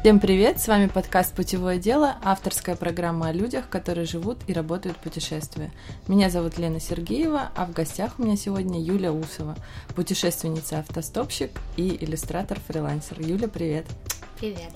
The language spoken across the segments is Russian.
Всем привет! С вами подкаст «Путевое дело», авторская программа о людях, которые живут и работают в путешествии. Меня зовут Лена Сергеева, а в гостях у меня сегодня Юля Усова, путешественница-автостопщик и иллюстратор-фрилансер. Юля, привет! Привет!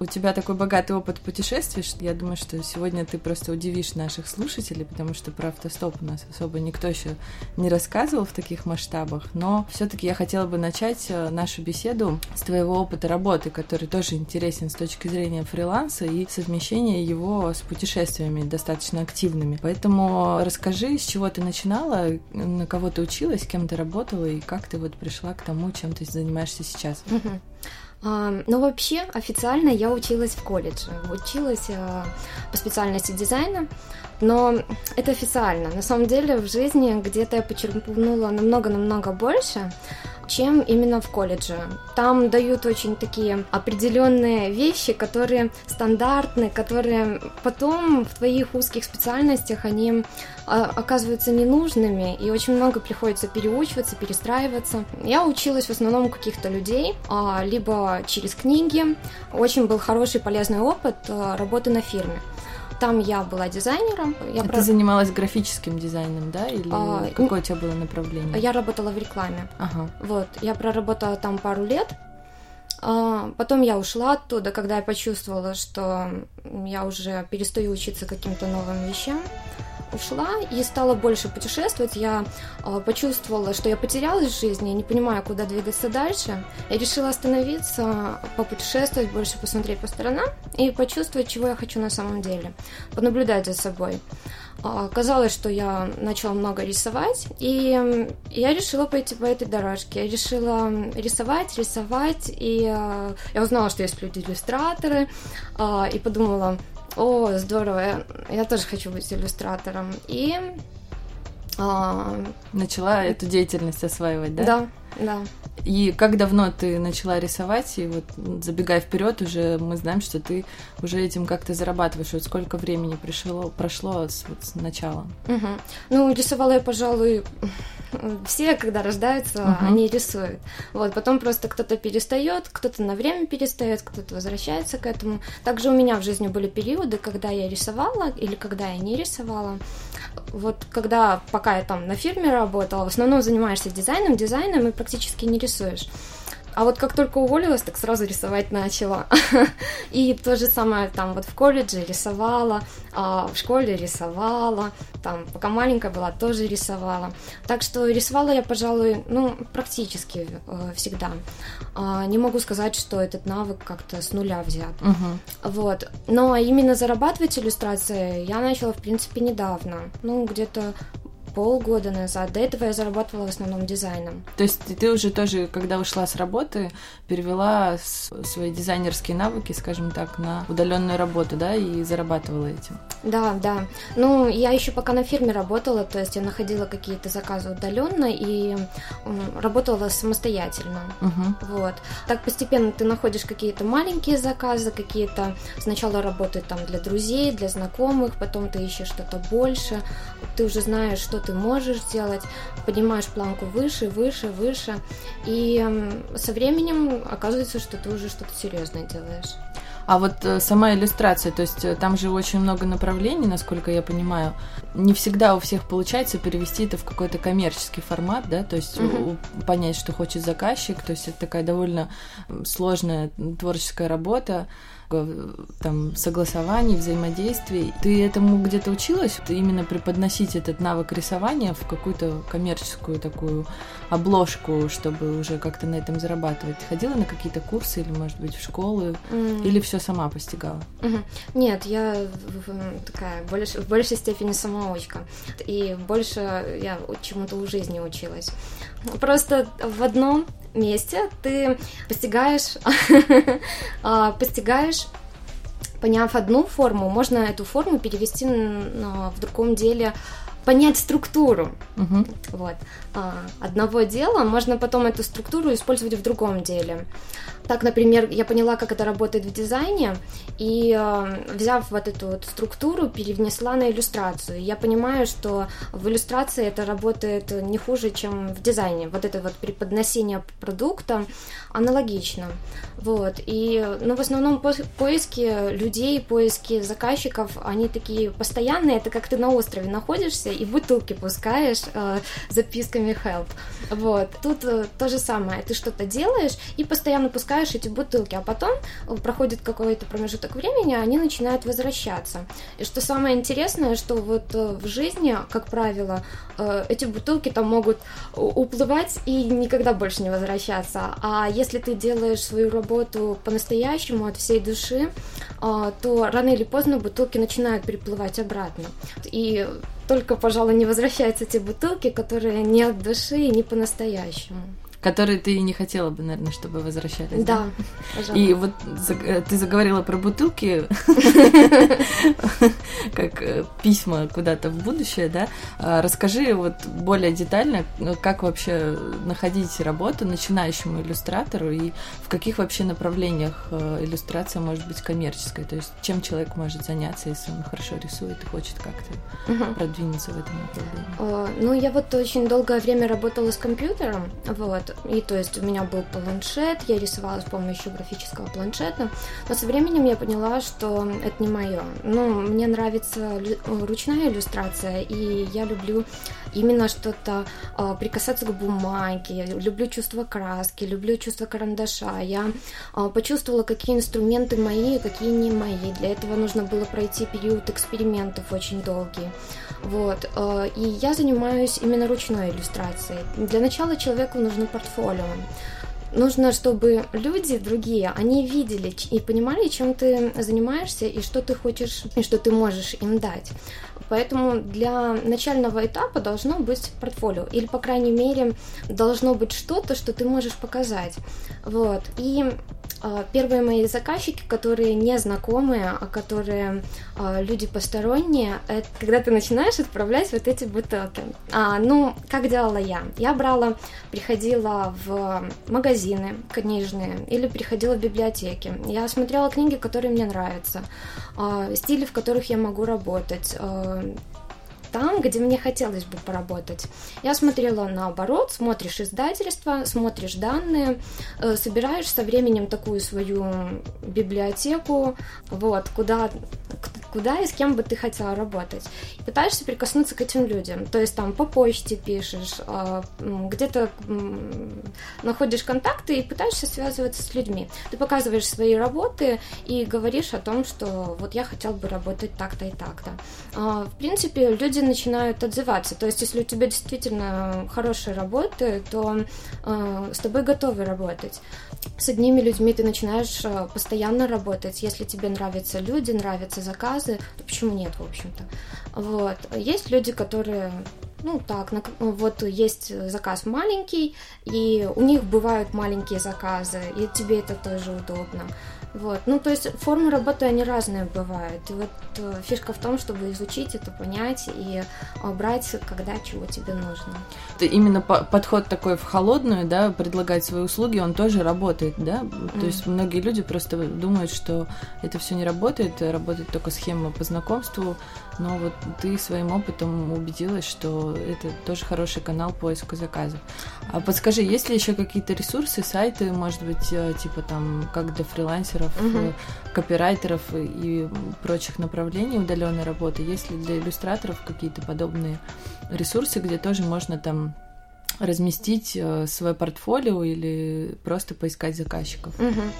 У тебя такой богатый опыт путешествий, что я думаю, что сегодня ты просто удивишь наших слушателей, потому что про автостоп у нас особо никто еще не рассказывал в таких масштабах. Но все-таки я хотела бы начать э, нашу беседу с твоего опыта работы, который тоже интересен с точки зрения фриланса и совмещения его с путешествиями достаточно активными. Поэтому расскажи, с чего ты начинала, на кого ты училась, кем ты работала и как ты вот пришла к тому, чем ты занимаешься сейчас. Ну, вообще, официально я училась в колледже. Училась э, по специальности дизайна, но это официально. На самом деле, в жизни где-то я почерпнула намного-намного больше чем именно в колледже. Там дают очень такие определенные вещи, которые стандартны, которые потом в твоих узких специальностях они а, оказываются ненужными, и очень много приходится переучиваться, перестраиваться. Я училась в основном у каких-то людей, а, либо через книги. Очень был хороший полезный опыт а, работы на фирме. Там я была дизайнером. Я а про... Ты занималась графическим дизайном, да? Или а, какое у тебя было направление? Я работала в рекламе. Ага. Вот, я проработала там пару лет. А, потом я ушла оттуда, когда я почувствовала, что я уже перестаю учиться каким-то новым вещам ушла и стала больше путешествовать. Я э, почувствовала, что я потерялась в жизни, не понимаю, куда двигаться дальше. Я решила остановиться, попутешествовать, больше посмотреть по сторонам и почувствовать, чего я хочу на самом деле, понаблюдать за собой. Оказалось, что я начала много рисовать, и я решила пойти по этой дорожке. Я решила рисовать, рисовать, и э, я узнала, что есть люди-иллюстраторы, и подумала, о, здорово, я, я тоже хочу быть иллюстратором. И а... начала эту деятельность осваивать, да? Да, да. И как давно ты начала рисовать? И вот забегая вперед, уже мы знаем, что ты уже этим как-то зарабатываешь. Вот сколько времени пришло, прошло с, вот, с начала? Угу. Ну, рисовала я, пожалуй, все, когда рождаются, uh-huh. они рисуют. Вот, потом просто кто-то перестает, кто-то на время перестает, кто-то возвращается к этому. Также у меня в жизни были периоды, когда я рисовала или когда я не рисовала. Вот когда, пока я там на фирме работала, в основном занимаешься дизайном, дизайном и практически не рисуешь. А вот как только уволилась, так сразу рисовать начала. И то же самое там вот в колледже рисовала, а в школе рисовала, там пока маленькая была, тоже рисовала. Так что рисовала я, пожалуй, ну, практически э, всегда. А, не могу сказать, что этот навык как-то с нуля взят. Угу. Вот. Но именно зарабатывать иллюстрацией я начала, в принципе, недавно. Ну, где-то полгода назад. До этого я зарабатывала в основном дизайном. То есть ты уже тоже, когда ушла с работы, перевела свои дизайнерские навыки, скажем так, на удаленную работу, да, и зарабатывала этим? Да, да. Ну, я еще пока на фирме работала, то есть я находила какие-то заказы удаленно и работала самостоятельно. Угу. Вот. Так постепенно ты находишь какие-то маленькие заказы, какие-то сначала работают там для друзей, для знакомых, потом ты ищешь что-то больше, ты уже знаешь, что ты можешь сделать, поднимаешь планку выше, выше, выше, и со временем оказывается, что ты уже что-то серьезное делаешь. А вот э, сама иллюстрация, то есть э, там же очень много направлений, насколько я понимаю. Не всегда у всех получается перевести это в какой-то коммерческий формат, да, то есть угу. понять, что хочет заказчик, то есть это такая довольно сложная творческая работа там согласований, взаимодействий. Ты этому где-то училась? Ты именно преподносить этот навык рисования в какую-то коммерческую такую обложку, чтобы уже как-то на этом зарабатывать? Ходила на какие-то курсы или, может быть, в школы? Mm. Или все сама постигала? Mm-hmm. Нет, я такая больш, в большей степени самоучка. И больше я чему-то у жизни училась. Просто в одном месте ты постигаешь, а, постигаешь поняв одну форму, можно эту форму перевести в другом деле понять структуру Мгм. вот, одного дела, можно потом эту структуру использовать в другом деле. Так, например, я поняла, как это работает в дизайне, и э, взяв вот эту вот структуру, перенесла на иллюстрацию. Я понимаю, что в иллюстрации это работает не хуже, чем в дизайне. Вот это вот преподносение продукта аналогично. Вот. И, ну, в основном по- поиски людей, поиски заказчиков, они такие постоянные. Это как ты на острове находишься и бутылки пускаешь э, записками help. Вот. Тут э, то же самое. Ты что-то делаешь и постоянно пускаешь эти бутылки, а потом э, проходит какой-то промежуток времени, они начинают возвращаться. И что самое интересное, что вот э, в жизни, как правило, эти бутылки там могут уплывать и никогда больше не возвращаться. А если ты делаешь свою работу по-настоящему, от всей души, то рано или поздно бутылки начинают переплывать обратно. И только, пожалуй, не возвращаются те бутылки, которые не от души и не по-настоящему. Которые ты не хотела бы, наверное, чтобы возвращались. Да, пожалуй. И вот э, ты заговорила про бутылки, как э, письма куда-то в будущее, да? А Расскажи вот более детально, э, как вообще находить работу начинающему иллюстратору и в каких вообще направлениях э, иллюстрация может быть коммерческой, то есть чем человек может заняться, если он хорошо рисует и хочет как-то продвинуться в этом направлении. Ну, я вот очень долгое время работала с компьютером, вот, и то есть у меня был планшет, я рисовала с помощью графического планшета, но со временем я поняла, что это не мое. Ну, мне нравится ручная иллюстрация, и я люблю именно что-то э, прикасаться к бумаге, люблю чувство краски, люблю чувство карандаша. Я э, почувствовала, какие инструменты мои, какие не мои. Для этого нужно было пройти период экспериментов очень долгий. Вот. э, И я занимаюсь именно ручной иллюстрацией. Для начала человеку нужно портфолио. Нужно, чтобы люди другие, они видели и понимали, чем ты занимаешься и что ты хочешь, и что ты можешь им дать. Поэтому для начального этапа должно быть портфолио, или, по крайней мере, должно быть что-то, что ты можешь показать. Вот. И Первые мои заказчики, которые не знакомые, а которые а, люди посторонние, это когда ты начинаешь отправлять вот эти бутылки. А, ну, как делала я? Я брала, приходила в магазины книжные или приходила в библиотеки. Я смотрела книги, которые мне нравятся, а, стили, в которых я могу работать, а, там, где мне хотелось бы поработать. Я смотрела наоборот, смотришь издательства, смотришь данные, э, собираешь со временем такую свою библиотеку, вот, куда, куда и с кем бы ты хотела работать. И пытаешься прикоснуться к этим людям. То есть там по почте пишешь, э, где-то находишь контакты и пытаешься связываться с людьми. Ты показываешь свои работы и говоришь о том, что вот я хотел бы работать так-то и так-то. А, В принципе, люди начинают отзываться. То есть, если у тебя действительно хорошие работы, то э, с тобой готовы работать. С одними людьми ты начинаешь э, постоянно работать. Если тебе нравятся люди, нравятся заказы, то почему нет, в общем-то. Вот. Есть люди, которые ну так, на- вот есть заказ маленький, и у них бывают маленькие заказы, и тебе это тоже удобно. Вот. Ну, то есть формы работы, они разные бывают. И вот э, фишка в том, чтобы изучить это, понять и э, брать, когда чего тебе нужно. Это именно по- подход такой в холодную, да, предлагать свои услуги, он тоже работает, да? То есть многие люди просто думают, что это все не работает, работает только схема по знакомству, но вот ты своим опытом убедилась, что это тоже хороший канал поиска заказов. А подскажи, есть ли еще какие-то ресурсы, сайты, может быть, э, типа там, как для фрилансеров, э, копирайтеров и прочих направлений удаленной работы? Есть ли для иллюстраторов какие-то подобные ресурсы, где тоже можно там разместить э, свое портфолио или просто поискать заказчиков? Мгм.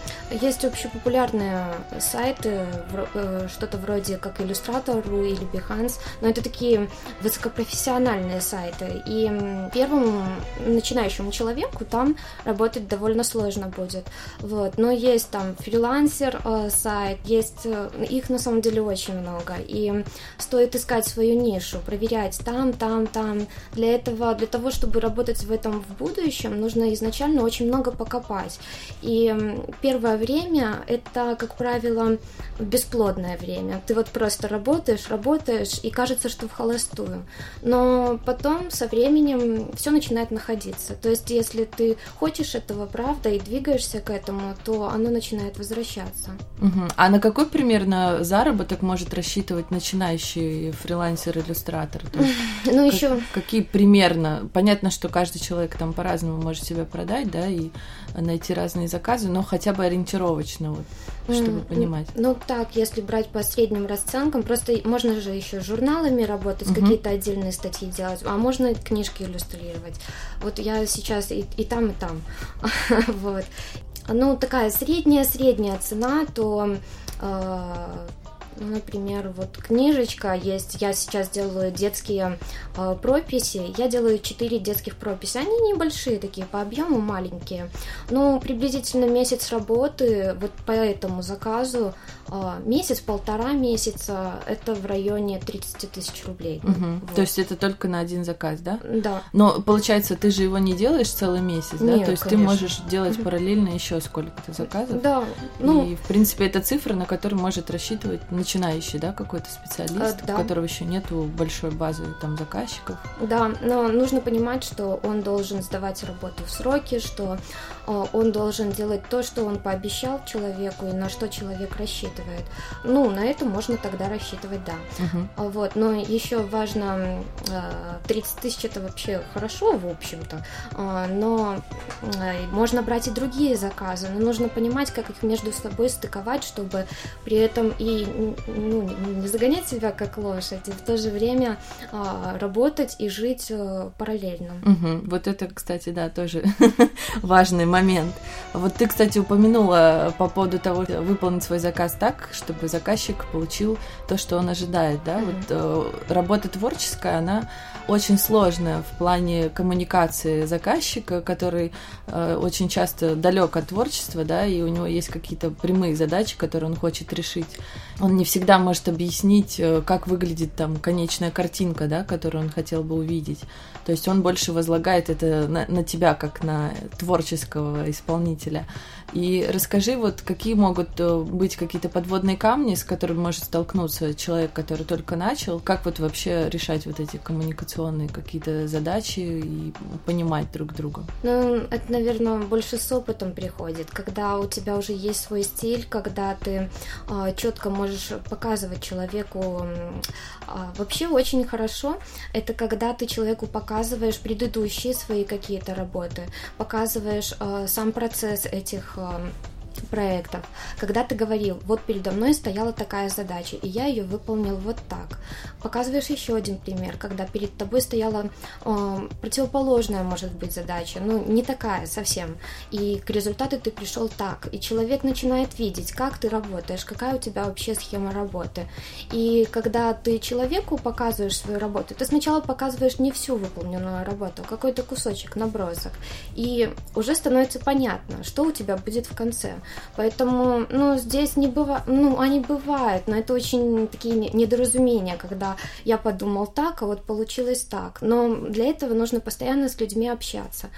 Есть общепопулярные сайты, э, что-то вроде как Illustrator.ru или Behance, но это такие высокопрофессиональные сайты. И первому начинающему человеку там работать довольно сложно будет. Вот. Но есть там фрилансер э, сайт, есть их на самом деле очень много. И стоит искать свою нишу, проверять там, там, там. Для этого, для того, чтобы работать заработать в этом в будущем, нужно изначально очень много покопать. И первое время это, как правило, бесплодное время. Ты вот просто работаешь, работаешь, и кажется, что в холостую. Но потом со временем все начинает находиться. То есть, если ты хочешь этого, правда, и двигаешься к этому, то оно начинает возвращаться. Угу. А на какой примерно заработок может рассчитывать начинающий фрилансер-иллюстратор? Ну, еще... Какие примерно? Понятно, что каждый человек там по-разному может себя продать, да, и найти разные заказы, но хотя бы ориентировочно, вот, чтобы понимать. Ну, так, если брать по средним расценкам, просто можно же еще журналами работать, угу. какие-то отдельные статьи делать, а можно книжки иллюстрировать. Вот я сейчас и, и там, и там. вот. Ну, такая средняя-средняя цена, то э, ну, например, вот книжечка есть, я сейчас делаю детские э, прописи, я делаю 4 детских прописи, они небольшие такие, по объему маленькие, ну, приблизительно месяц работы вот по этому заказу, э, месяц-полтора месяца, это в районе 30 тысяч рублей. Угу. Вот. То есть это только на один заказ, да? Да. Но, получается, ты же его не делаешь целый месяц, Нет, да? То есть конечно. ты можешь делать параллельно еще сколько-то заказов? Да. Ну... И, в принципе, это цифра, на которую может рассчитывать начинающий, да, какой-то специалист, а, да. у которого еще нету большой базы там заказчиков. Да, но нужно понимать, что он должен сдавать работу в сроки, что э, он должен делать то, что он пообещал человеку и на что человек рассчитывает. Ну, на это можно тогда рассчитывать, да. Угу. Вот, но еще важно, 30 э, тысяч это вообще хорошо, в общем-то, э, но можно брать и другие заказы, но нужно понимать, как их между собой стыковать, чтобы при этом и ну, не загонять себя как лошадь, и в то же время а, работать и жить а, параллельно. Угу. Вот это, кстати, да, тоже важный момент. Вот ты, кстати, упомянула по поводу того, выполнить свой заказ так, чтобы заказчик получил то, что он ожидает, да? Угу. Вот э, работа творческая, она очень сложная в плане коммуникации заказчика, который э, очень часто далек от творчества, да, и у него есть какие-то прямые задачи, которые он хочет решить. Он не всегда может объяснить, э, как выглядит там конечная картинка, да, которую он хотел бы увидеть. То есть он больше возлагает это на, на тебя, как на творческого исполнителя. И расскажи, вот какие могут э, быть какие-то подводные камни, с которыми может столкнуться человек, который только начал, как вот вообще решать вот эти коммуникационные какие-то задачи и понимать друг друга? Ну, это, наверное, больше с опытом приходит, когда у тебя уже есть свой стиль, когда ты э, а, четко можешь показывать человеку. Э, вообще очень хорошо, это когда ты человеку показываешь предыдущие свои какие-то работы, показываешь э, сам процесс этих um, проектов, когда ты говорил, вот передо мной стояла такая задача, и я ее выполнил вот так. Показываешь еще один пример, когда перед тобой стояла э, противоположная, может быть, задача, ну, не такая совсем, и к результату ты пришел так, и человек начинает видеть, как ты работаешь, какая у тебя вообще схема работы. И когда ты человеку показываешь свою работу, ты сначала показываешь не всю выполненную работу, а какой-то кусочек, набросок, и уже становится понятно, что у тебя будет в конце. Поэтому, ну, здесь не бывает, ну, они бывают, но это очень такие недоразумения, когда я подумал так, а вот получилось так. Но для этого нужно постоянно с людьми общаться.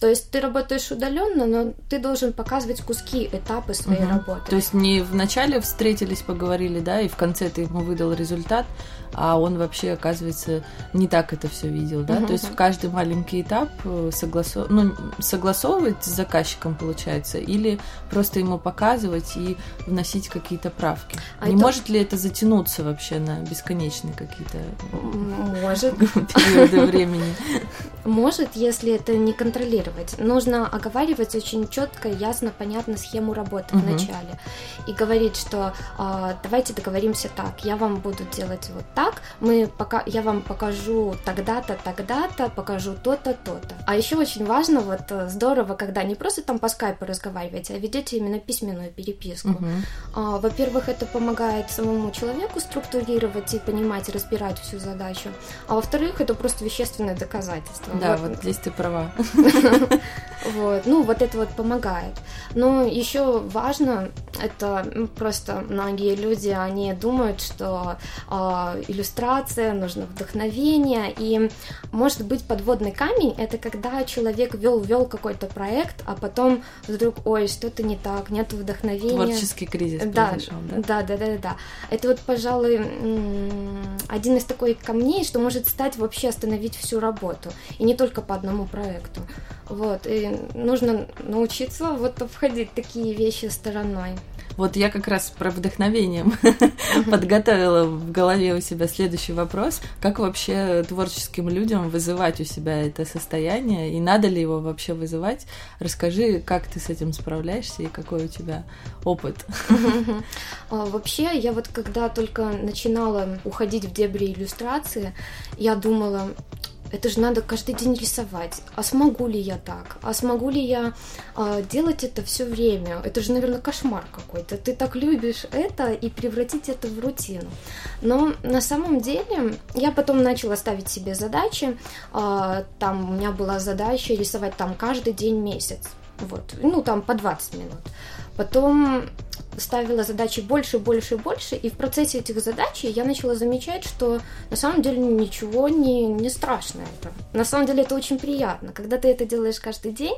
То есть ты работаешь удаленно, но ты должен показывать куски, этапы своей угу. работы. То есть не вначале встретились, поговорили, да, и в конце ты ему выдал результат, а он вообще, оказывается, не так это все видел, да? Угу. То есть в каждый маленький этап э, согласов... ну, согласовывать с заказчиком, получается, или просто ему показывать и вносить какие-то правки. А не это... может ли это затянуться вообще на бесконечные какие-то может. периоды времени? Может, если это не контролировать. Нужно оговаривать очень четко, ясно, понятно схему работы угу. в начале. И говорить, что э, давайте договоримся так, я вам буду делать вот так, мы пока, я вам покажу тогда-то, тогда-то, покажу то-то, то-то. А еще очень важно, вот э, здорово, когда не просто там по скайпу разговариваете, а ведете именно письменную переписку. Угу. А, во-первых, это помогает самому человеку структурировать и понимать, разбирать всю задачу. А во-вторых, это просто вещественное доказательство. Да, вот, вот здесь ты права. Вот, ну, вот это вот помогает. Но еще важно, это просто многие люди, они думают, что э, иллюстрация, нужно вдохновение, и может быть подводный камень, это когда человек вел-вел какой-то проект, а потом вдруг, ой, что-то не так, нет вдохновения. Творческий кризис да, произошел, да? Да, да, да, да. Это вот, пожалуй, один из таких камней, что может стать вообще остановить всю работу, и не только по одному проекту. Вот, и нужно научиться вот обходить такие вещи стороной. Вот я как раз про вдохновение подготовила в голове у себя следующий вопрос. Как вообще творческим людям вызывать у себя это состояние? И надо ли его вообще вызывать? Расскажи, как ты с этим справляешься и какой у тебя опыт? А, вообще, я вот когда только начинала уходить в дебри иллюстрации, я думала, это же надо каждый день рисовать. А смогу ли я так? А смогу ли я э, делать это все время? Это же, наверное, кошмар какой-то. Ты так любишь это и превратить это в рутину. Но на самом деле я потом начала ставить себе задачи. Э, там у меня была задача рисовать там каждый день месяц. Вот, ну там по 20 минут. Потом ставила задачи больше, больше, больше, и в процессе этих задач я начала замечать, что на самом деле ничего не, не страшно это. На самом деле это очень приятно, когда ты это делаешь каждый день,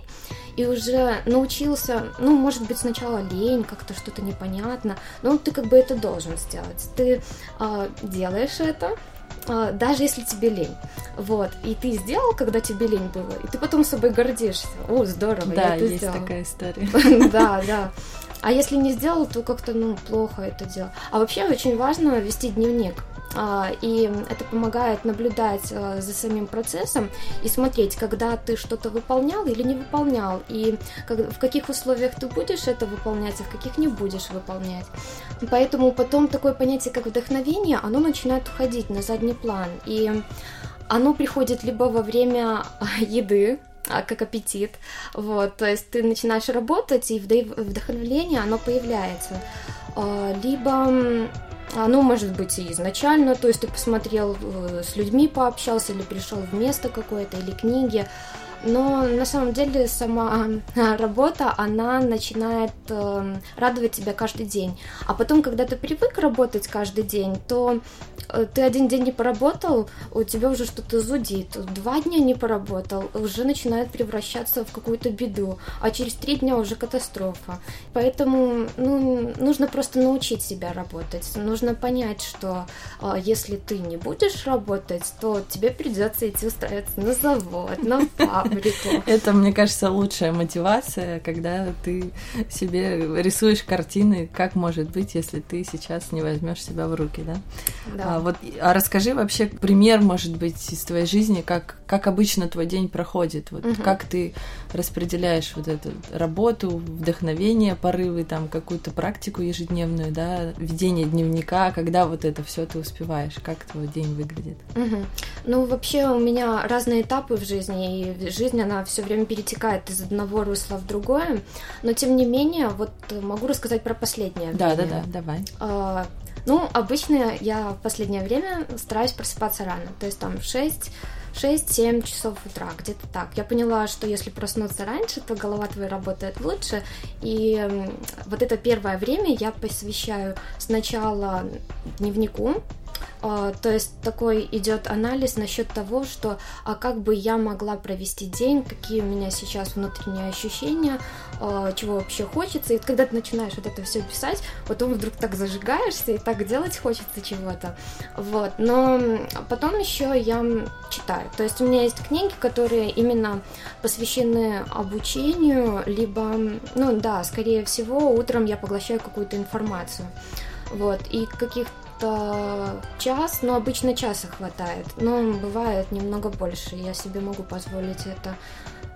и уже научился, ну, может быть, сначала лень, как-то что-то непонятно, но ты как бы это должен сделать. Ты э, делаешь это, а, даже если тебе лень. Вот. И ты сделал, когда тебе лень было, и ты потом собой гордишься. О, здорово, да, я это есть сделал. такая история. Да, да. А если не сделал, то как-то, ну, плохо это делал. А вообще очень важно вести дневник. А, и это помогает наблюдать а, за самим процессом и смотреть, когда ты что-то выполнял или не выполнял, и в каких условиях ты будешь это выполнять, а в каких не будешь выполнять. Поэтому потом такое понятие, как вдохновение, оно начинает уходить на задний план. И оно приходит либо во время еды, как аппетит. Вот, то есть ты начинаешь работать, и вдохновление, оно появляется. А, либо оно может быть и изначально, то есть ты посмотрел, э, с людьми пообщался, или пришел в место какое-то, или книги, но на самом деле сама работа, она начинает э, радовать тебя каждый день. А потом, когда ты привык работать каждый день, то ты один день не поработал, у тебя уже что-то зудит. Два дня не поработал, уже начинает превращаться в какую-то беду. А через три дня уже катастрофа. Поэтому ну, нужно просто научить себя работать. Нужно понять, что э, если ты не будешь работать, то тебе придется идти устраиваться на завод, на фабрику Это, мне кажется, лучшая мотивация, когда ты себе рисуешь картины, как может быть, если ты сейчас не возьмешь себя в руки, да? Да. А, вот, а расскажи вообще пример, может быть, из твоей жизни, как, как обычно твой день проходит, вот угу. как ты распределяешь вот эту работу, вдохновение, порывы, там, какую-то практику ежедневную, да, ведение дневника, когда вот это все ты успеваешь, как твой день выглядит? Угу. Ну, вообще у меня разные этапы в жизни, и жизнь, она все время перетекает из одного русла в другое, но тем не менее, вот могу рассказать про последнее да, время. Да, да, да, давай. Ну, обычно я в последнее время стараюсь просыпаться рано, то есть там в 6 6-7 часов утра, где-то так. Я поняла, что если проснуться раньше, то голова твоя работает лучше. И вот это первое время я посвящаю сначала дневнику, то есть такой идет анализ насчет того, что а как бы я могла провести день, какие у меня сейчас внутренние ощущения, а, чего вообще хочется. И когда ты начинаешь вот это все писать, потом вдруг так зажигаешься и так делать хочется чего-то. Вот. Но потом еще я читаю. То есть у меня есть книги, которые именно посвящены обучению, либо, ну да, скорее всего, утром я поглощаю какую-то информацию. Вот, и каких-то где час, но обычно часа хватает. Но бывает немного больше, я себе могу позволить это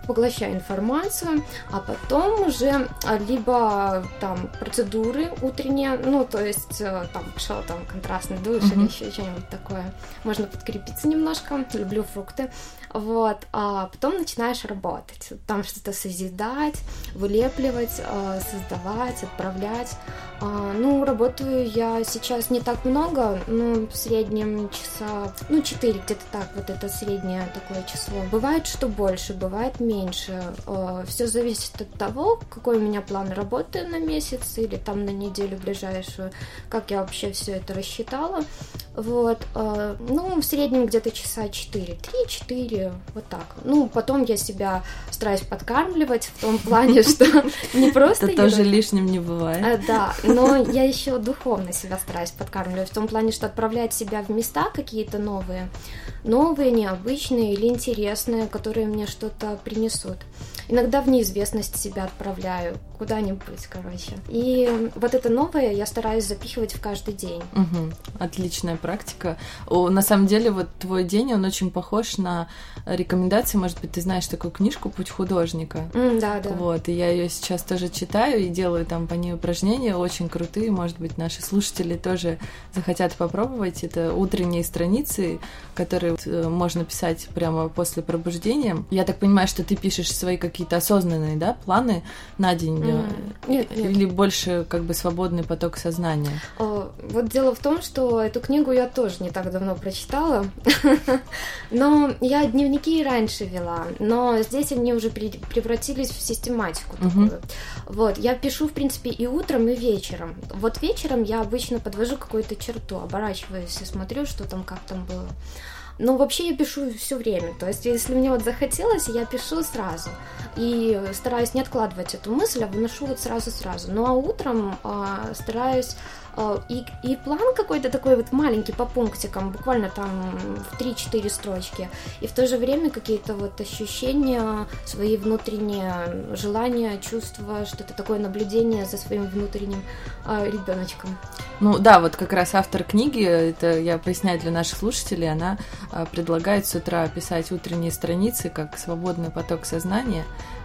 поглощаю информацию, а потом уже а, либо там процедуры утренние, ну, то есть э, там пошел там контрастный душ mm-hmm. или еще что-нибудь такое. Можно подкрепиться немножко, люблю фрукты. Вот, а потом начинаешь работать, там что-то созидать, вылепливать, э, создавать, отправлять. А, ну, работаю я сейчас не так много, ну, в среднем часа, ну, 4 где-то так, вот это среднее такое число. Бывает, что больше, бывает меньше. А, все зависит от того, какой у меня план работы на месяц или там на неделю ближайшую, как я вообще все это рассчитала. Вот, а, ну, в среднем где-то часа 4, 3-4, вот так. Ну, потом я себя стараюсь подкармливать в том плане, что не просто... Это тоже лишним не бывает. А, да, но я еще духовно себя стараюсь подкармливать, в том плане, что отправлять себя в места какие-то новые, новые, необычные или интересные, которые мне что-то принесут. Иногда в неизвестность себя отправляю куда-нибудь, короче. И вот это новое я стараюсь запихивать в каждый день. Угу. Отличная практика. О, на самом деле, вот твой день, он очень похож на рекомендации. Может быть, ты знаешь такую книжку «Путь художника». Mm, да, да. Вот, и я ее сейчас тоже читаю и делаю там по ней упражнения очень крутые. Может быть, наши слушатели тоже захотят попробовать. Это утренние страницы, которые э, можно писать прямо после пробуждения. Я так понимаю, что ты пишешь свои какие-то осознанные, да, планы на день Mm. Нет, нет. Или больше как бы свободный поток сознания? Вот дело в том, что эту книгу я тоже не так давно прочитала. но я дневники и раньше вела, но здесь они уже превратились в систематику такую. Вот, я пишу, в принципе, и утром, и вечером. Вот вечером я обычно подвожу какую-то черту, оборачиваюсь и смотрю, что там, как там было. Но вообще я пишу все время. То есть, если мне вот захотелось, я пишу сразу. И стараюсь не откладывать эту мысль, а выношу вот сразу-сразу. Ну а утром а, стараюсь Э, и, и план какой-то такой вот маленький по пунктикам, буквально там в 3-4 строчки. И в то же время какие-то вот ощущения, свои внутренние желания, чувства, что-то такое наблюдение за своим внутренним э, ребеночком. Ну да, вот как раз автор книги, это я поясняю для наших слушателей, она э, предлагает с утра писать утренние страницы как свободный поток сознания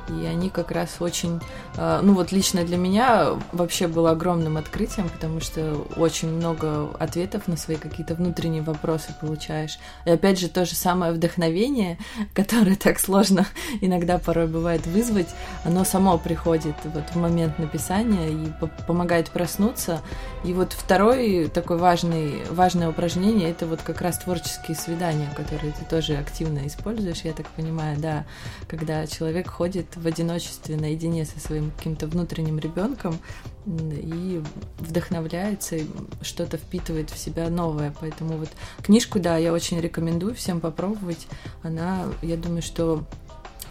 и они как раз очень, э, ну вот лично для меня вообще было огромным открытием, потому что очень много ответов на свои какие-то внутренние вопросы получаешь. И опять же, то же самое вдохновение, которое так сложно иногда порой бывает вызвать, оно само приходит вот в момент написания и помогает проснуться. И вот второй такой важный, важное упражнение, это вот как раз творческие свидания, которые ты тоже активно используешь, я так понимаю, да, когда человек ходит в одиночестве, наедине со своим каким-то внутренним ребенком и вдохновляется, и что-то впитывает в себя новое. Поэтому вот книжку, да, я очень рекомендую всем попробовать. Она, я думаю, что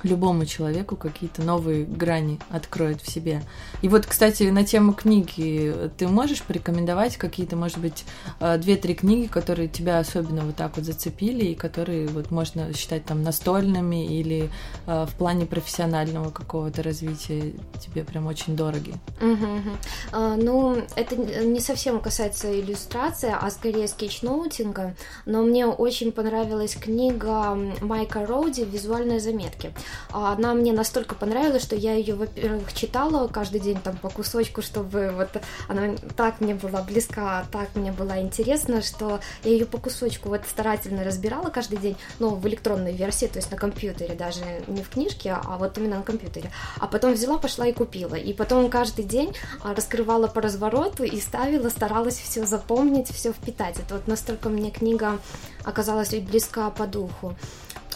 любому человеку какие-то новые грани откроет в себе. И вот, кстати, на тему книги, ты можешь порекомендовать какие-то, может быть, э, две-три книги, которые тебя особенно вот так вот зацепили и которые вот можно считать там настольными или э, в плане профессионального какого-то развития тебе прям очень дороги? Угу, угу. А, ну, это не совсем касается иллюстрации, а скорее скетчноутинга, но мне очень понравилась книга Майка Роуди «Визуальные заметки». А она мне настолько понравилась, что я ее, во-первых, читала каждый день там по кусочку, чтобы вот она так мне была близка, так мне была интересна, что я ее по кусочку вот старательно разбирала каждый день, но в электронной версии, то есть на компьютере, даже не в книжке, а вот именно на компьютере. А потом взяла, пошла и купила. И потом каждый день а, раскрывала по развороту и ставила, старалась все запомнить, все впитать. Это вот настолько мне книга оказалась близка по духу.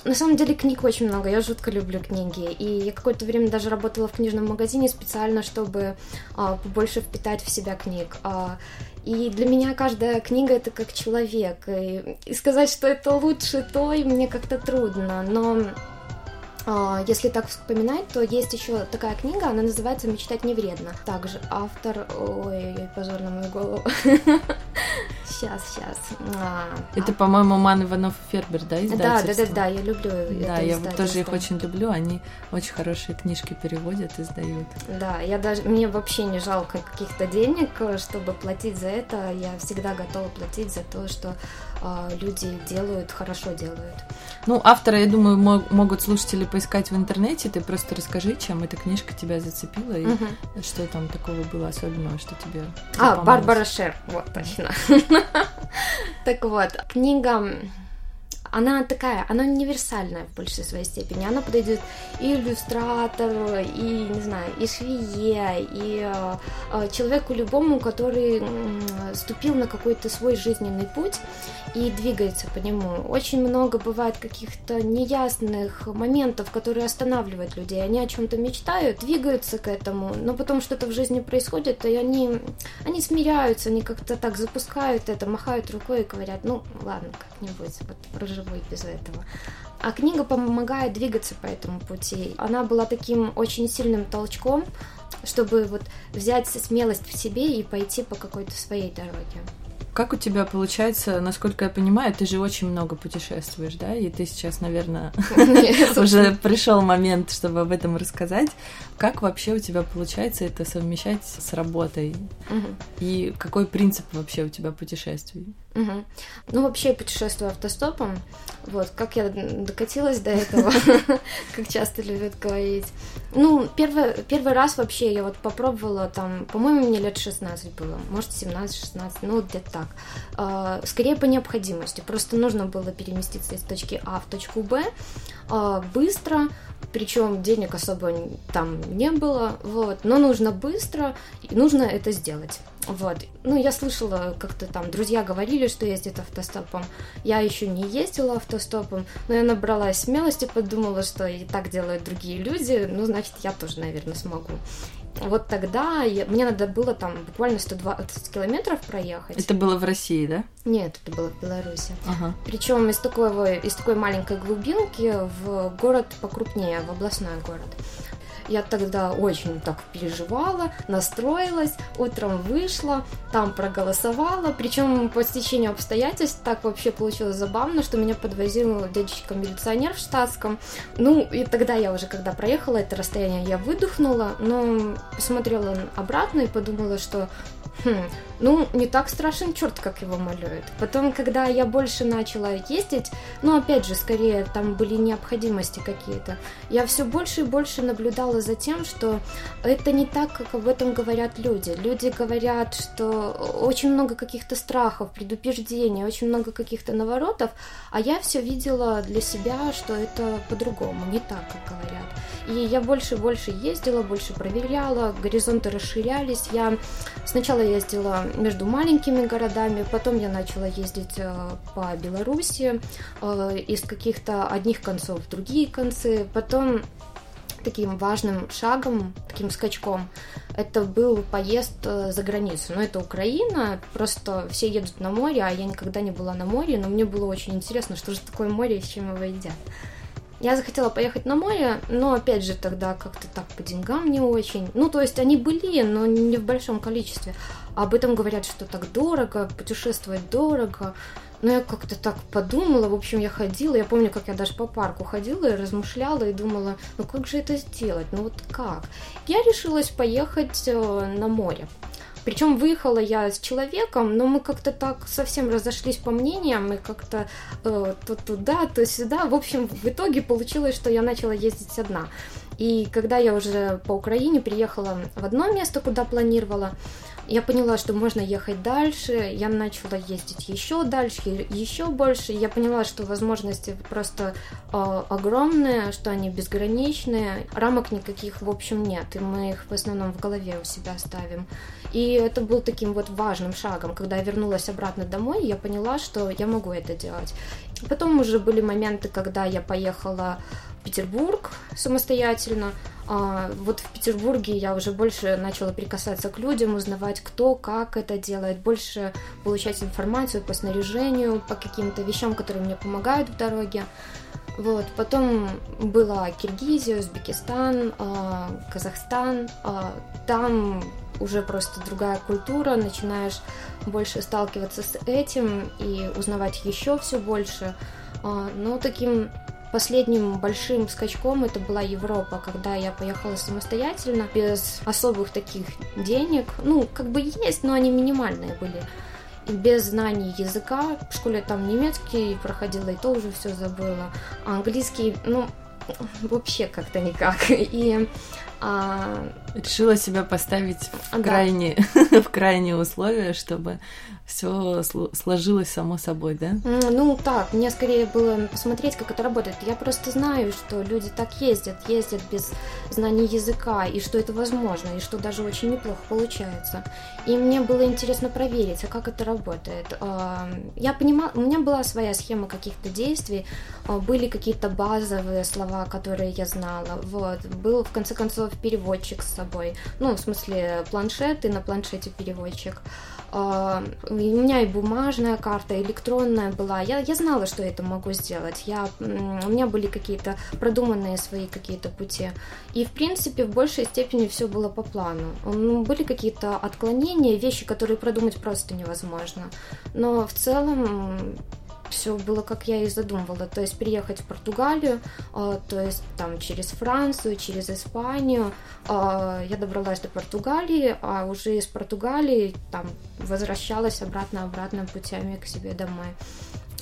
На самом деле книг очень много, я жутко люблю книги. И я какое-то время даже работала в книжном магазине специально, чтобы а, побольше впитать в себя книг. А, и для меня каждая книга это как человек. И, и сказать, что это лучше той, мне как-то трудно. Но если так вспоминать, то есть еще такая книга, она называется «Мечтать не вредно». Также автор... Ой, позор на мою голову. Сейчас, сейчас. А, это, а... по-моему, Ман Иванов и Фербер, да, издательство? Да, да, да, да, я люблю Да, я тоже их очень люблю, они очень хорошие книжки переводят, издают. Да, я даже, мне вообще не жалко каких-то денег, чтобы платить за это, я всегда готова платить за то, что люди делают, хорошо делают. Ну, автора, я думаю, могут слушатели поискать в интернете, ты просто расскажи, чем эта книжка тебя зацепила и угу. что там такого было особенного, что тебе А, Барбара Шер, вот точно. Так вот, книга она такая, она универсальная в большей своей степени. Она подойдет и иллюстратору, и, не знаю, и швее, и э, человеку любому, который э, ступил на какой-то свой жизненный путь и двигается по нему. Очень много бывает каких-то неясных моментов, которые останавливают людей. Они о чем-то мечтают, двигаются к этому, но потом что-то в жизни происходит, и они, они смиряются, они как-то так запускают это, махают рукой и говорят, ну ладно, как-нибудь, вот проживу и без этого. А книга помогает двигаться по этому пути. Она была таким очень сильным толчком, чтобы вот взять смелость в себе и пойти по какой-то своей дороге. Как у тебя получается, насколько я понимаю, ты же очень много путешествуешь, да? И ты сейчас, наверное, уже пришел момент, чтобы об этом рассказать. Как вообще у тебя получается это совмещать с работой? И какой принцип вообще у тебя путешествий? Угу. Ну, вообще, я путешествую автостопом. Вот, как я докатилась до этого, как часто любят говорить. Ну, первый, первый раз вообще я вот попробовала там, по-моему, мне лет 16 было, может, 17-16, ну, где-то так. А, скорее по необходимости. Просто нужно было переместиться из точки А в точку Б а, быстро, причем денег особо там не было, вот, но нужно быстро, нужно это сделать. Вот. Ну, я слышала, как-то там друзья говорили, что ездит автостопом. Я еще не ездила автостопом, но я набралась смелости, подумала, что и так делают другие люди, ну, значит, я тоже, наверное, смогу. Вот тогда я, мне надо было там буквально 120 километров проехать. Это было в России, да? Нет, это было в Беларуси. Ага. Причем из такой, из такой маленькой глубинки в город покрупнее, в областной город. Я тогда очень так переживала, настроилась, утром вышла, там проголосовала, причем по стечению обстоятельств так вообще получилось забавно, что меня подвозил дядечка-милиционер в штатском. Ну, и тогда я уже, когда проехала это расстояние, я выдохнула, но посмотрела обратно и подумала, что Хм, ну, не так страшен черт, как его малюют. Потом, когда я больше начала ездить, ну, опять же, скорее, там были необходимости какие-то, я все больше и больше наблюдала за тем, что это не так, как об этом говорят люди. Люди говорят, что очень много каких-то страхов, предупреждений, очень много каких-то наворотов, а я все видела для себя, что это по-другому, не так, как говорят. И я больше и больше ездила, больше проверяла, горизонты расширялись. Я сначала ездила между маленькими городами, потом я начала ездить э, по Беларуси э, из каких-то одних концов в другие концы. Потом таким важным шагом, таким скачком, это был поезд э, за границу. Но это Украина, просто все едут на море, а я никогда не была на море, но мне было очень интересно, что же такое море и с чем его едят. Я захотела поехать на море, но опять же тогда как-то так по деньгам не очень. Ну, то есть они были, но не в большом количестве. Об этом говорят, что так дорого, путешествовать дорого. Но я как-то так подумала, в общем, я ходила, я помню, как я даже по парку ходила и размышляла, и думала, ну как же это сделать, ну вот как? Я решилась поехать э, на море. Причем выехала я с человеком, но мы как-то так совсем разошлись по мнениям, и как-то э, то туда, то сюда. В общем, в итоге получилось, что я начала ездить одна. И когда я уже по Украине приехала в одно место, куда планировала, я поняла, что можно ехать дальше, я начала ездить еще дальше, еще больше. Я поняла, что возможности просто э, огромные, что они безграничные, рамок никаких в общем нет, и мы их в основном в голове у себя ставим. И это был таким вот важным шагом. Когда я вернулась обратно домой, я поняла, что я могу это делать. Потом уже были моменты, когда я поехала в Петербург самостоятельно. А, вот в Петербурге я уже больше начала прикасаться к людям, узнавать, кто, как это делает, больше получать информацию по снаряжению, по каким-то вещам, которые мне помогают в дороге. Вот, потом была Киргизия, Узбекистан, а, Казахстан. А, там уже просто другая культура, начинаешь больше сталкиваться с этим и узнавать еще все больше. А, но таким последним большим скачком это была Европа, когда я поехала самостоятельно, без особых таких денег. Ну, как бы есть, но они минимальные были. Без знаний языка. В школе там немецкий проходила, и то уже все забыла. А английский, ну, вообще как-то никак. И А... Решила себя поставить в, да. крайние, в крайние условия, чтобы все сложилось само собой, да? Ну так, мне скорее было посмотреть, как это работает. Я просто знаю, что люди так ездят, ездят без знания языка, и что это возможно, и что даже очень неплохо получается. И мне было интересно проверить, а как это работает. А, я понимала, у меня была своя схема каких-то действий, а, были какие-то базовые слова, которые я знала. Вот. Был, в конце концов, переводчик с собой. Ну, в смысле, планшет и на планшете переводчик. Uh, у меня и бумажная карта, и электронная была. Я, я знала, что это могу сделать. Я, у меня были какие-то продуманные свои какие-то пути. И, в принципе, в большей степени все было по плану. Ну, были какие-то отклонения, вещи, которые продумать просто невозможно. Но в целом все было, как я и задумывала. То есть приехать в Португалию, а, то есть там через Францию, через Испанию. А, я добралась до Португалии, а уже из Португалии там возвращалась обратно-обратно путями к себе домой.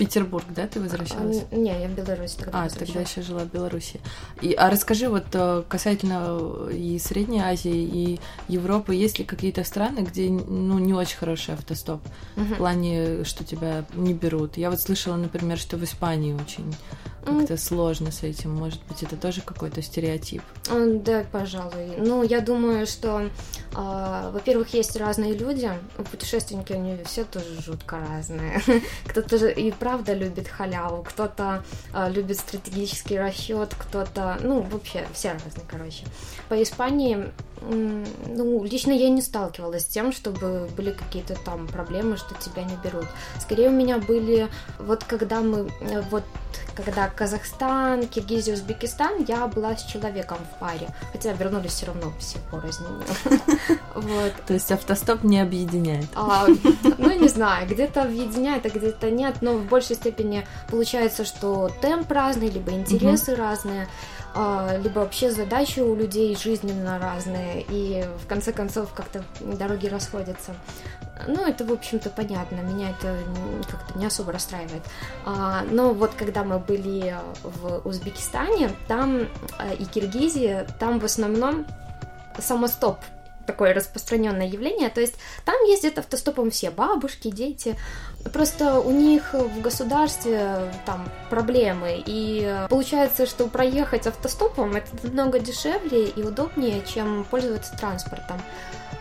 Петербург, да, ты возвращалась? А, не, я в Беларуси тогда А, тогда еще жила в Беларуси. И, а расскажи вот э, касательно и Средней Азии, и Европы, есть ли какие-то страны, где ну, не очень хороший автостоп? Угу. В плане, что тебя не берут. Я вот слышала, например, что в Испании очень как-то сложно с этим. Может быть, это тоже какой-то стереотип? Да, пожалуй. Ну, я думаю, что, э, во-первых, есть разные люди. Путешественники, они все тоже жутко разные. Кто-то же и правда любит халяву, кто-то э, любит стратегический расчет, кто-то, ну, вообще, все разные, короче. По Испании ну, лично я не сталкивалась с тем, чтобы были какие-то там проблемы, что тебя не берут. Скорее у меня были, вот когда мы, э, вот когда Казахстан, Киргизия, Узбекистан, я была с человеком в паре, хотя вернулись все равно все порознь. Вот. То есть автостоп не объединяет? А, ну, не знаю, где-то объединяет, а где-то нет, но в большей степени получается, что темп разный, либо интересы разные. А, либо вообще задачи у людей жизненно разные, и в конце концов как-то дороги расходятся. Ну, это, в общем-то, понятно, меня это как-то не особо расстраивает. А, но вот когда мы были в Узбекистане, там а, и Киргизии, там в основном самостоп такое распространенное явление. То есть там ездят автостопом все бабушки, дети. Просто у них в государстве там проблемы, и получается, что проехать автостопом это намного дешевле и удобнее, чем пользоваться транспортом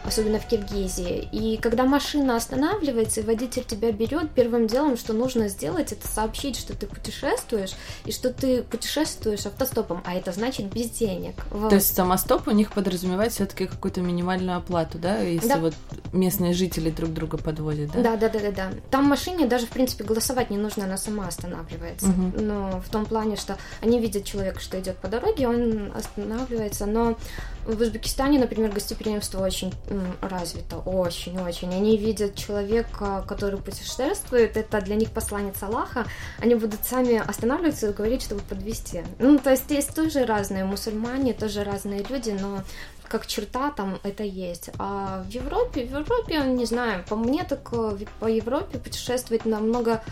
особенно в Киргизии. И когда машина останавливается, и водитель тебя берет, первым делом, что нужно сделать, это сообщить, что ты путешествуешь, и что ты путешествуешь автостопом, а это значит без денег. Вот. То есть самостоп у них подразумевает все-таки какую-то минимальную оплату, да, если да. вот местные жители друг друга подводят, да? Да, да, да, да, да. Там машине даже, в принципе, голосовать не нужно, она сама останавливается. Угу. Но в том плане, что они видят человека, что идет по дороге, он останавливается, но в Узбекистане, например, гостеприимство очень развито, очень-очень. Они видят человека, который путешествует, это для них посланец Аллаха, они будут сами останавливаться и говорить, чтобы подвести. Ну, то есть есть тоже разные мусульмане, тоже разные люди, но как черта там это есть. А в Европе, в Европе, не знаю, по мне так э, по Европе путешествовать намного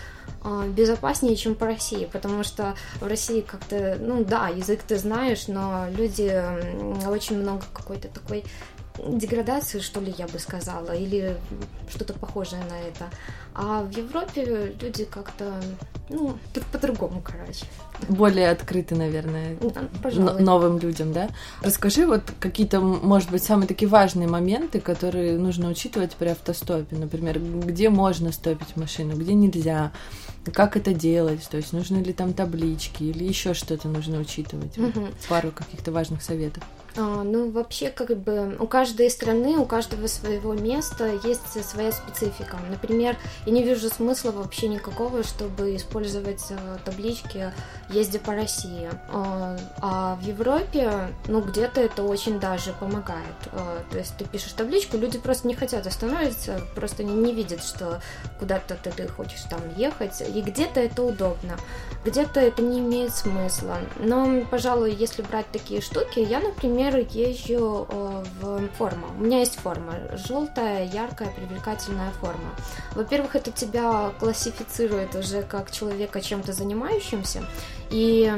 а, безопаснее, чем по России, потому что в России как-то, ну да, язык ты знаешь, но люди очень много какой-то такой деградации, что ли, я бы сказала, или что-то похожее на это. А в Европе люди как-то, ну, тут по-другому, короче. Более открыты, наверное, да, новым людям, да? Расскажи вот какие-то, может быть, самые такие важные моменты, которые нужно учитывать при автостопе. Например, где можно стопить машину, где нельзя, как это делать, то есть нужны ли там таблички или еще что-то нужно учитывать. Угу. Пару каких-то важных советов. А, ну, вообще, как бы у каждой страны, у каждого своего места есть своя специфика. Например, я не вижу смысла вообще никакого, чтобы использовать э, таблички «Езди по России». А, а в Европе, ну, где-то это очень даже помогает. А, то есть ты пишешь табличку, люди просто не хотят остановиться, просто не, не видят, что куда-то ты, ты хочешь там ехать, и где-то это удобно, где-то это не имеет смысла. Но, пожалуй, если брать такие штуки, я, например, например, езжу э, в форму. У меня есть форма. Желтая, яркая, привлекательная форма. Во-первых, это тебя классифицирует уже как человека чем-то занимающимся. И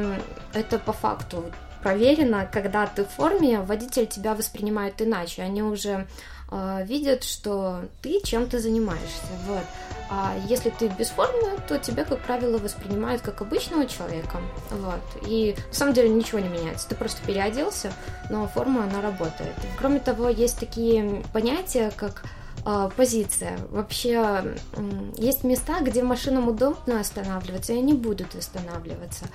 это по факту проверено, когда ты в форме, водитель тебя воспринимает иначе. Они уже э, видят, что ты чем-то занимаешься. Вот. А если ты без формы, то тебя, как правило, воспринимают как обычного человека. Вот. И на самом деле ничего не меняется. Ты просто переоделся, но форма, она работает. Кроме того, есть такие понятия, как а, позиция. Вообще есть места, где машинам удобно останавливаться, и они будут останавливаться.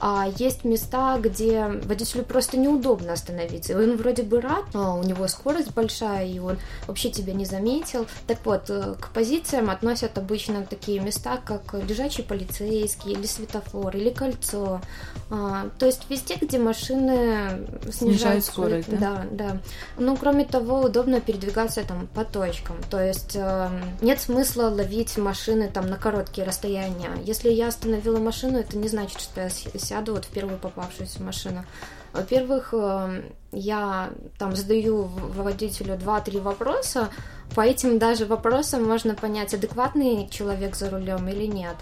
А есть места, где водителю просто неудобно остановиться. И он вроде бы рад, но у него скорость большая, и он вообще тебя не заметил. Так вот, э, к позициям относят обычно такие места, как лежачий полицейский, или светофор, или кольцо. А, то есть везде, где машины снижают, снижают скорость. Да? да, да. Ну, кроме того, удобно передвигаться там по точкам. То есть э, нет смысла ловить машины там на короткие расстояния. Если я остановила машину, это не значит, что я сяду вот в первую попавшуюся машину. Во-первых, э, я там задаю водителю 2-3 вопроса, по этим даже вопросам можно понять, адекватный человек за рулем или нет.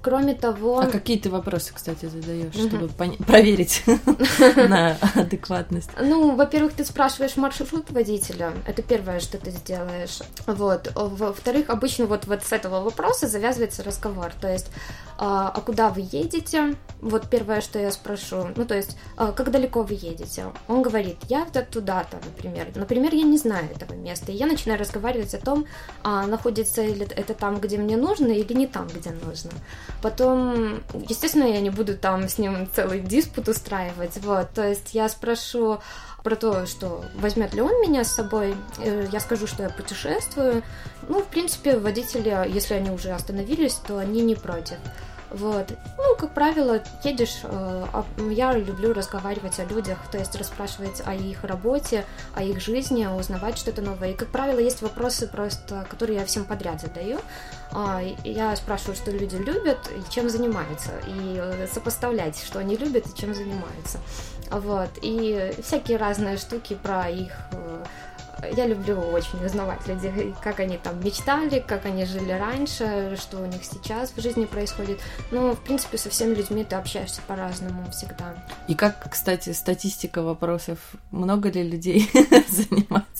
Кроме того... А какие ты вопросы, кстати, задаешь, угу. чтобы пон... проверить на адекватность? Ну, во-первых, ты спрашиваешь маршрут водителя. Это первое, что ты сделаешь. Вот. Во-вторых, обычно вот, вот с этого вопроса завязывается разговор. То есть, а, а куда вы едете? Вот первое, что я спрошу. Ну, то есть, а, как далеко вы едете? Он говорит, я туда-то, например. Например, я не знаю этого места. И я начинаю разговаривать о том, а находится ли это там, где мне нужно, или не там, где нужно. Потом, естественно, я не буду там с ним целый диспут устраивать, вот, то есть я спрошу про то, что возьмет ли он меня с собой, э, я скажу, что я путешествую. Ну, в принципе, водители, если они уже остановились, то они не против. Вот. Ну, как правило, едешь, э, а, я люблю разговаривать о людях, то есть расспрашивать о их работе, о их жизни, узнавать что-то новое. И, как правило, есть вопросы просто, которые я всем подряд задаю. А, я спрашиваю, что люди любят и чем занимаются, и э, сопоставлять, что они любят и чем занимаются. Вот. И всякие разные штуки про их э, я люблю очень узнавать людей, как они там мечтали, как они жили раньше, что у них сейчас в жизни происходит. Ну, в принципе, со всеми людьми ты общаешься по-разному всегда. И как, кстати, статистика вопросов, много ли людей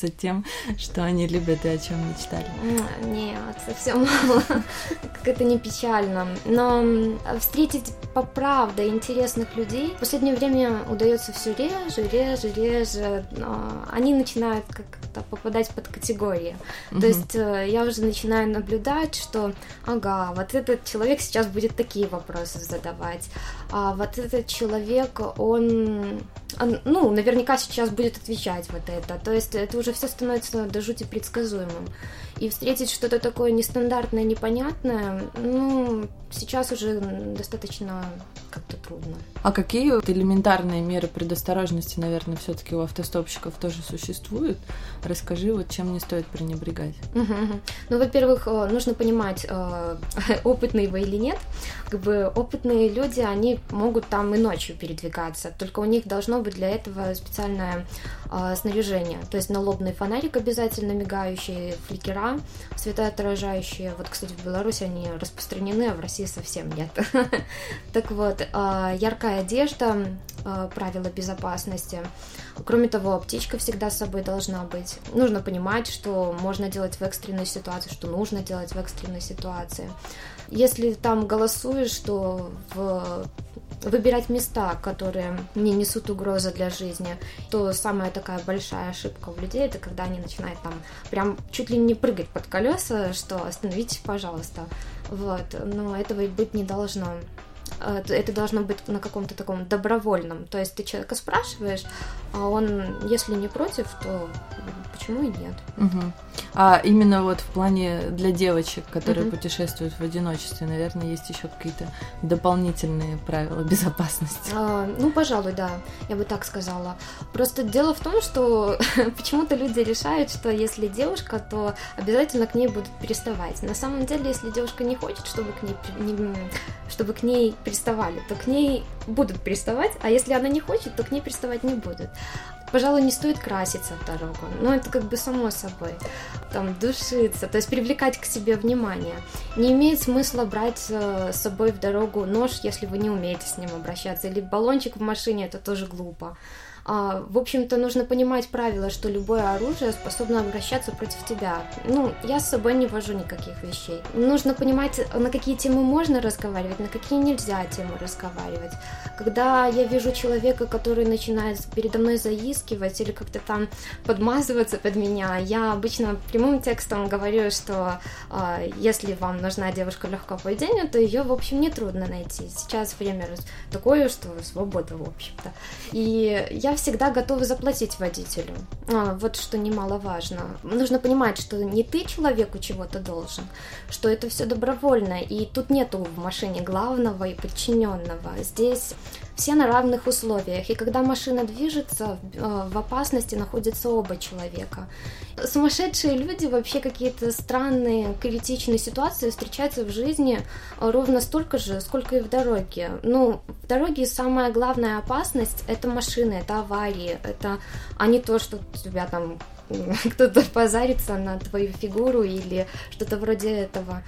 занимаются тем, что они любят и о чем мечтали? Нет, совсем мало. Как это не печально. Но встретить по правде интересных людей в последнее время удается все реже, реже, реже. Они начинают как как-то попадать под категории. То есть э, я уже начинаю наблюдать, что, ага, вот этот человек сейчас будет такие вопросы задавать, а вот этот человек, он, он ну, наверняка сейчас будет отвечать вот это. То есть это уже все становится до жути предсказуемым. И встретить что-то такое нестандартное, непонятное, ну, сейчас уже достаточно как-то трудно. А какие вот элементарные меры предосторожности, наверное, все-таки у автостопщиков тоже существуют? Расскажи, вот чем не стоит пренебрегать. Ну, во-первых, э, нужно понимать, э, опытные вы или нет. Как бы опытные люди, они могут там и ночью передвигаться, только у них должно быть для этого специальное э, снаряжение. То есть налобный фонарик обязательно мигающий, фликера светоотражающие. Вот, кстати, в Беларуси они распространены, а в России совсем нет. Так вот, яркая одежда, правила безопасности. Кроме того, аптечка всегда с собой должна быть. Нужно понимать, что можно делать в экстренной ситуации, что нужно делать в экстренной ситуации. Если там голосуешь, то в выбирать места, которые не несут угрозы для жизни, то самая такая большая ошибка у людей, это когда они начинают там прям чуть ли не прыгать под колеса, что остановитесь, пожалуйста. Вот, но этого быть не должно. Э, это должно быть на каком-то таком добровольном. То есть ты человека спрашиваешь, а он, если не против, то почему и нет. Угу. А именно вот в плане для девочек, которые угу. путешествуют в одиночестве, наверное, есть еще какие-то дополнительные правила безопасности. А, ну, пожалуй, да, я бы так сказала. Просто дело в том, что почему-то люди решают, что если девушка, то обязательно к ней будут переставать. На самом деле, если девушка не хочет, чтобы к ней чтобы к ней приставали, то к ней будут приставать, а если она не хочет, то к ней приставать не будут. Пожалуй, не стоит краситься в дорогу, но это как бы само собой. Там душиться, то есть привлекать к себе внимание. Не имеет смысла брать э, с собой в дорогу нож, если вы не умеете с ним обращаться, или баллончик в машине, это тоже глупо. А, в общем-то, нужно понимать правило, что любое оружие способно обращаться против тебя. Ну, я с собой не вожу никаких вещей. Нужно понимать, на какие темы можно разговаривать, на какие нельзя темы разговаривать. Когда я вижу человека, который начинает передо мной заискивать или как-то там подмазываться под меня, я обычно прямым текстом говорю, что э, если вам нужна девушка легкого поведения, то ее, в общем, нетрудно найти. Сейчас время такое, что свобода, в общем-то. И я всегда готова заплатить водителю. А, вот что немаловажно. Нужно понимать, что не ты человеку чего-то должен, что это все добровольно, и тут нету в машине главного и подчиненного. Здесь все на равных условиях. И когда машина движется, э, в опасности находятся оба человека. Сумасшедшие люди, вообще какие-то странные, критичные ситуации встречаются в жизни ровно столько же, сколько и в дороге. Ну, в дороге самая главная опасность – это машины, это аварии, это, а не то, что тебя там кто-то позарится на твою фигуру или что-то вроде этого.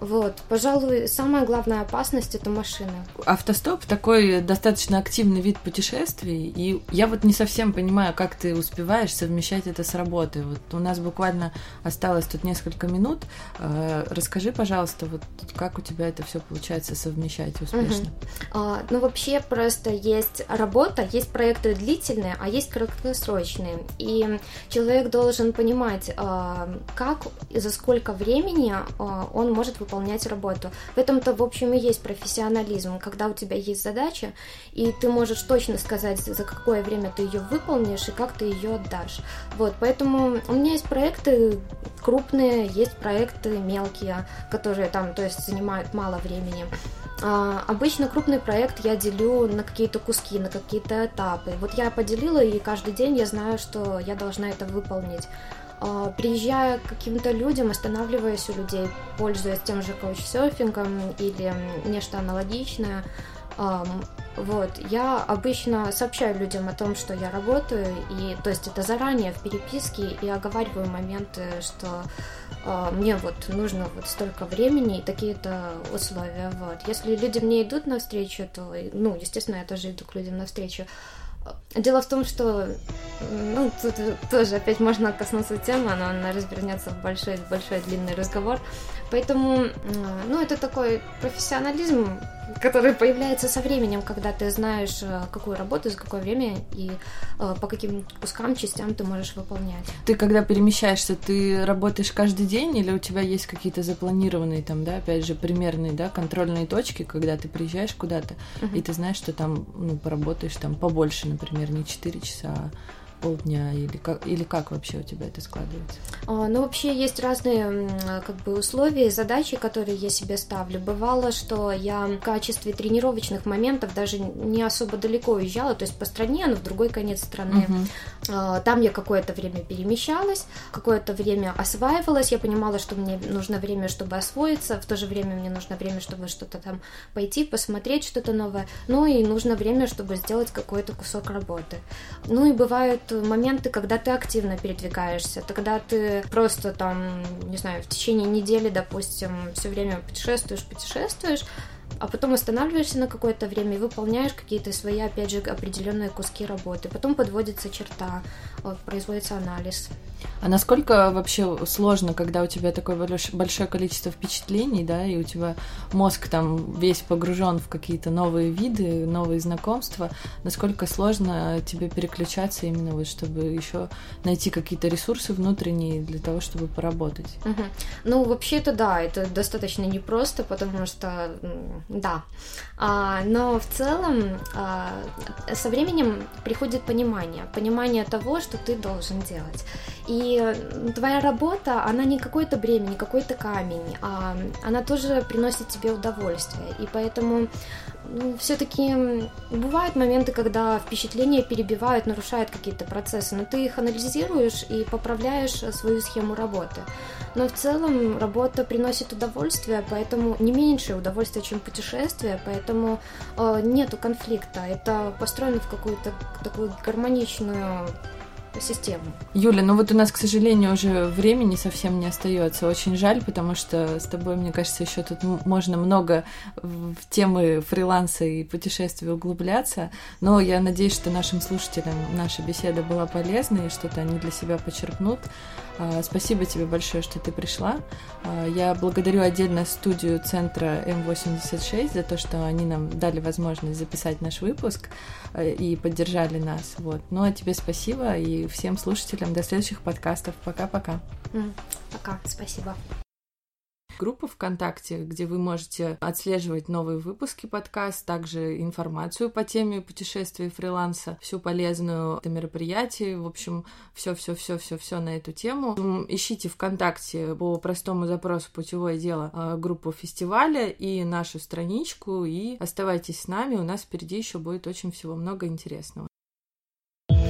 Вот, пожалуй, самая главная опасность это машины. Автостоп такой достаточно активный вид путешествий, и я вот не совсем понимаю, как ты успеваешь совмещать это с работой. Вот у нас буквально осталось тут несколько минут. Э, расскажи, пожалуйста, вот как у тебя это все получается совмещать успешно? Угу. А, ну вообще просто есть работа, есть проекты длительные, а есть краткосрочные, и человек должен понимать, а, как и за сколько времени а, он может выполнять выполнять работу. В этом-то, в общем, и есть профессионализм, когда у тебя есть задача, и ты можешь точно сказать, за какое время ты ее выполнишь и как ты ее отдашь. Вот, поэтому у меня есть проекты крупные, есть проекты мелкие, которые там, то есть, занимают мало времени. А, обычно крупный проект я делю на какие-то куски, на какие-то этапы. Вот я поделила, и каждый день я знаю, что я должна это выполнить. А, приезжая к каким-то людям, останавливаясь у людей, пользуясь тем же каучсерфингом или нечто аналогичное, вот, я обычно сообщаю людям о том, что я работаю, и то есть это заранее в переписке и оговариваю моменты, что э, мне вот нужно вот столько времени и такие-то условия. Вот. Если люди мне идут навстречу, то, ну, естественно, я тоже иду к людям навстречу. Дело в том, что ну, тут тоже опять можно коснуться темы, но она развернется в большой, большой длинный разговор. Поэтому, ну, это такой профессионализм, который появляется со временем, когда ты знаешь, э, какую работу, за какое время и э, по каким кускам, частям ты можешь выполнять. Ты, когда перемещаешься, ты работаешь каждый день или у тебя есть какие-то запланированные там, да, опять же, примерные, да, контрольные точки, когда ты приезжаешь куда-то, uh-huh. и ты знаешь, что там, ну, поработаешь там побольше, например, не 4 часа, а полдня или как, или как вообще у тебя это складывается? А, ну, вообще есть разные как бы условия и задачи, которые я себе ставлю. Бывало, что я в качестве тренировочных моментов даже не особо далеко уезжала, то есть по стране, но в другой конец страны. Uh-huh. Там я какое-то время перемещалась, какое-то время осваивалась, я понимала, что мне нужно время, чтобы освоиться, в то же время мне нужно время, чтобы что-то там пойти, посмотреть что-то новое, ну и нужно время, чтобы сделать какой-то кусок работы. Ну и бывают моменты, когда ты активно передвигаешься, тогда ты просто там, не знаю, в течение недели, допустим, все время путешествуешь, путешествуешь, а потом останавливаешься на какое-то время и выполняешь какие-то свои, опять же, определенные куски работы. Потом подводится черта, производится анализ. А насколько вообще сложно, когда у тебя такое большое количество впечатлений, да, и у тебя мозг там весь погружен в какие-то новые виды, новые знакомства, насколько сложно тебе переключаться именно вот, чтобы еще найти какие-то ресурсы внутренние для того, чтобы поработать? Угу. Ну, вообще-то да, это достаточно непросто, потому что, да, а, но в целом а, со временем приходит понимание, понимание того, что ты должен делать. И твоя работа, она не какой-то бремя, не какой-то камень, а она тоже приносит тебе удовольствие. И поэтому Ну, все-таки бывают моменты, когда впечатления перебивают, нарушают какие-то процессы, но ты их анализируешь и поправляешь свою схему работы. Но в целом работа приносит удовольствие, поэтому не меньшее удовольствие, чем путешествие, поэтому э, нету конфликта. Это построено в какую-то такую гармоничную систему. Юля, ну вот у нас, к сожалению, уже времени совсем не остается. Очень жаль, потому что с тобой, мне кажется, еще тут можно много в темы фриланса и путешествий углубляться. Но я надеюсь, что нашим слушателям наша беседа была полезна и что-то они для себя почерпнут. А, спасибо тебе большое, что ты пришла. А, я благодарю отдельно студию центра М86 за то, что они нам дали возможность записать наш выпуск э, и поддержали нас. Вот. Ну а тебе спасибо и всем слушателям до следующих подкастов. Пока-пока. Пока, спасибо группа ВКонтакте, где вы можете отслеживать новые выпуски подкаст, также информацию по теме путешествий и фриланса, всю полезную это мероприятие, в общем, все-все-все-все-все на эту тему. Ищите ВКонтакте по простому запросу «Путевое дело» а, группу фестиваля и нашу страничку, и оставайтесь с нами, у нас впереди еще будет очень всего много интересного.